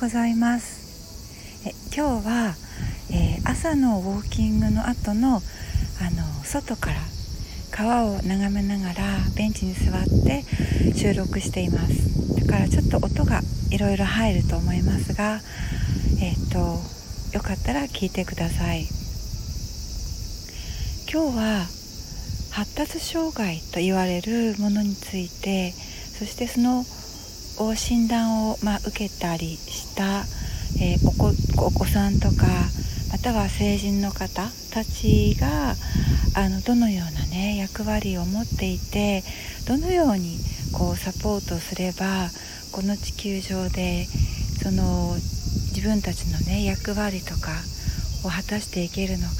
ございます。え今日は、えー、朝のウォーキングの後のあの外から川を眺めながらベンチに座って収録しています。だからちょっと音がいろいろ入ると思いますがえっ、とよかったら聞いてください。今日は発達障害と言われるものについてそしてその診断を、まあ、受けたりした、えー、お子お子さんとかまたは成人の方たちがあのどのような、ね、役割を持っていてどのようにこうサポートすればこの地球上でその自分たちの、ね、役割とかを果たしていけるのか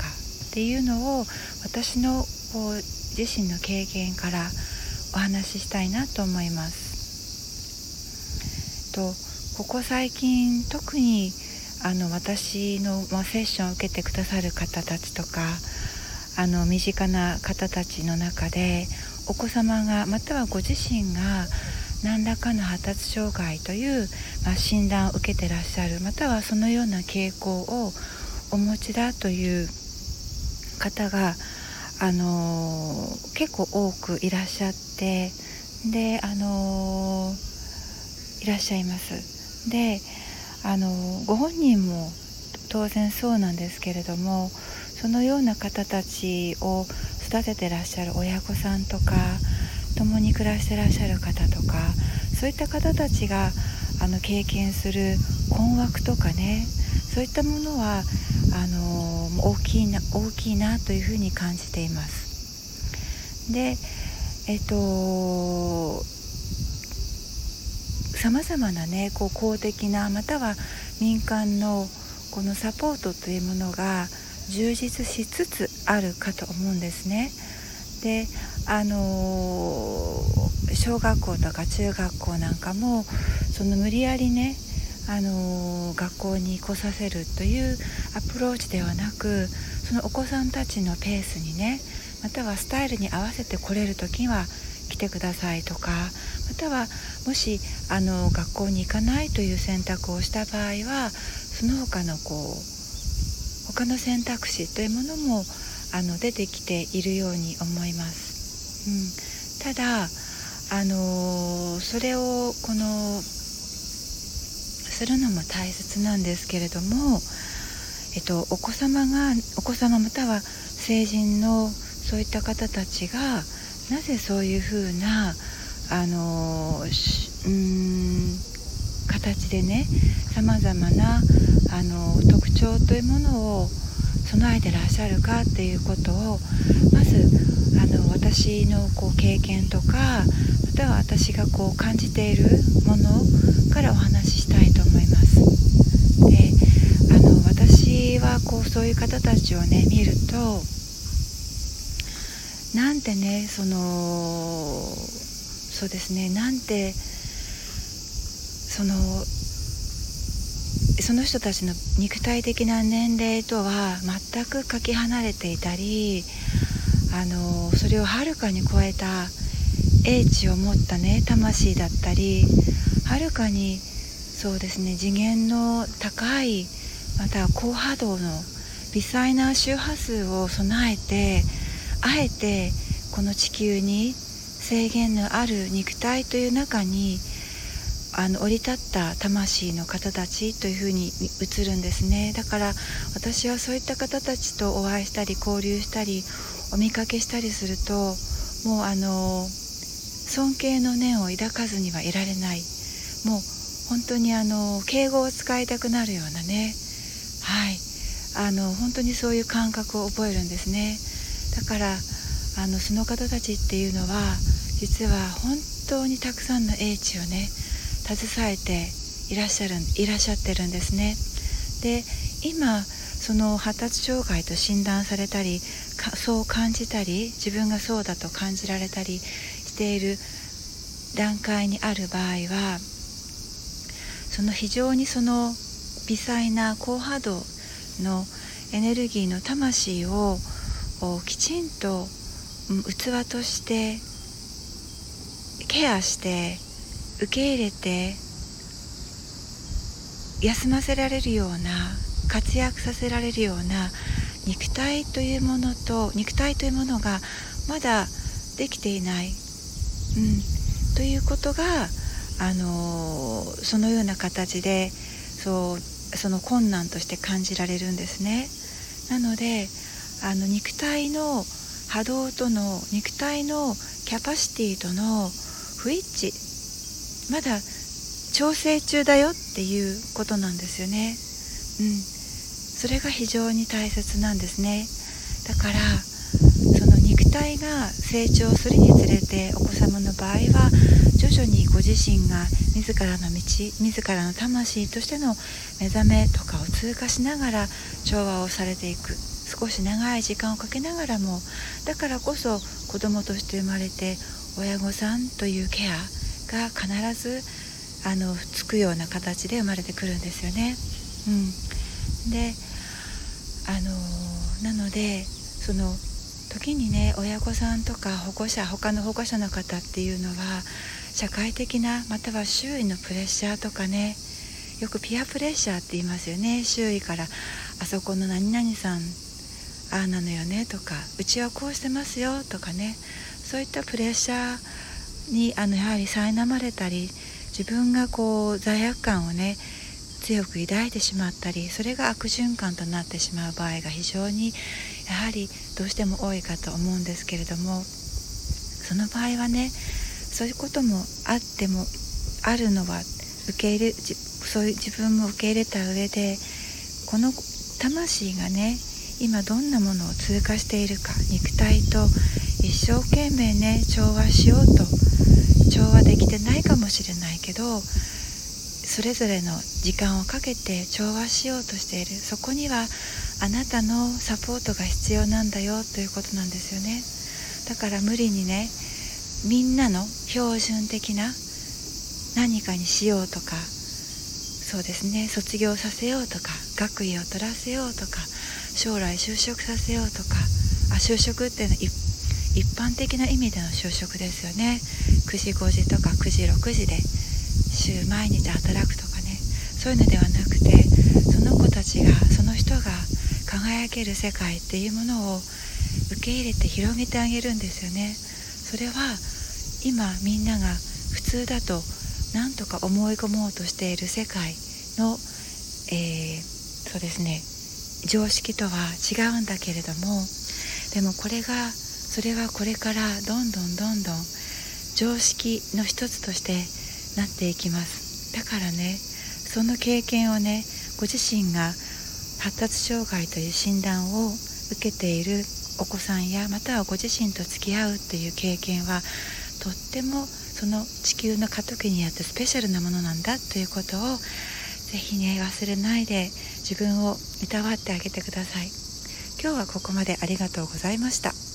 っていうのを私のこう自身の経験からお話ししたいなと思います。とここ最近特にあの私の、ま、セッションを受けてくださる方たちとかあの身近な方たちの中でお子様がまたはご自身が何らかの発達障害という、まあ、診断を受けてらっしゃるまたはそのような傾向をお持ちだという方が、あのー、結構多くいらっしゃってで、あのーいらっしゃいますであのご本人も当然そうなんですけれどもそのような方たちを育ててらっしゃる親御さんとか共に暮らしてらっしゃる方とかそういった方たちがあの経験する困惑とかねそういったものはあの大きいな大きいなというふうに感じています。でえっとさまざまなねこう公的なまたは民間のこのサポートというものが充実しつつあるかと思うんですね。であの小学校とか中学校なんかもその無理やりねあの学校に来させるというアプローチではなくそのお子さんたちのペースにねまたはスタイルに合わせて来れる時には来てくださいとかまたはもしあの学校に行かないという選択をした場合はその他のこう他の選択肢というものもあの出てきているように思います。うん、ただあのそれをこのするのも大切なんですけれども、えっと、お子様がお子様または成人のそういった方たちがなぜそういうふうなあのうん形でねさまざまなあの特徴というものを備えてらっしゃるかっていうことをまずあの私のこう経験とかまたは私がこう感じているものからお話ししたいと思います。であの私はこうそういう方たちをね見るとなんてねそのそうですねなんてそのその人たちの肉体的な年齢とは全くかけ離れていたりあのそれをはるかに超えた英知を持ったね魂だったりはるかにそうですね次元の高いまたは高波動の微細な周波数を備えてあえてこの地球に制限のある肉体という中にあの降り立った魂の方たちというふうに映るんですね。だから私はそういった方たちとお会いしたり交流したりお見かけしたりするともうあの尊敬の念を抱かずにはいられない。もう本当にあの敬語を使いたくなるようなね。はい。あの本当にそういう感覚を覚えるんですね。だからあのその方たちっていうのは実は本当にたくさんの英知をね携えていらっしゃるいらっしゃってるんですね。で今その発達障害と診断されたりそう感じたり自分がそうだと感じられたりしている段階にある場合はその非常にその微細な高波動のエネルギーの魂ををきちんと器としてケアして受け入れて休ませられるような活躍させられるような肉体というものと肉体というものがまだできていない、うん、ということが、あのそのような形でそうその困難として感じられるんですね。なのであの肉体の波動との肉体のキャパシティとの不一致まだ調整中だよっていうことなんですよね。うん、それが非常に大切なんですね。だからその肉体が成長するにつれてお子様の場合は徐々にご自身が自らの道自らの魂としての目覚めとかを通過しながら調和をされていく少し長い時間をかけながらもだからこそ子供として生まれて親御さんというケアが必ずあのつくような形で生まれてくるんですよね。うん、であのなのでその時にね親御さんとか保護者他の保護者の方っていうのは社会的なまたは周囲のプレッシャーとかねよくピアプレッシャーって言いますよね周囲からあそこの何々さんああなのよねとかうちはこうしてますよとかねそういったプレッシャーにあのやはり苛まれたり自分がこう罪悪感をね強く抱いてしまったりそれが悪循環となってしまう場合が非常にやはりどうしても多いかと思うんですけれどもその場合はねそういうこともあってもあるのは受け入れそういう自分も受け入れた上でこの魂がね今どんなものを通過しているか肉体と一生懸命ね調和しようと調和できてないかもしれないけどそれぞれの時間をかけて調和しようとしている。そこにはあなたのサポートが必要なんだよということなんですよね。だから無理にねみんなの標準的な何かにしようとかそうですね卒業させようとか学位を取らせようとか将来就職させようとかあ就職っていうのは一般的な意味での就職ですよね。9時5時とか9時6時で週毎日働くとかね。そういうのではなくてその子たちがその人が輝ける世界っていうものを受け入れて広げてあげるんですよね。それは今みんなが普通だと何とか思い込もうとしている世界の、えー、そうですね。常識とは違うんだけれどもでもこれがそれはこれからどんどんどんどん常識の一つとしてなっていきます。だからねその経験をねご自身が発達障害という診断を受けているお子さんやまたはご自身と付き合うっていう経験はとってもその地球の過渡期にあってスペシャルなものなんだということをぜひね忘れないで自分をいたわってあげてください。今日はここまでありがとうございました。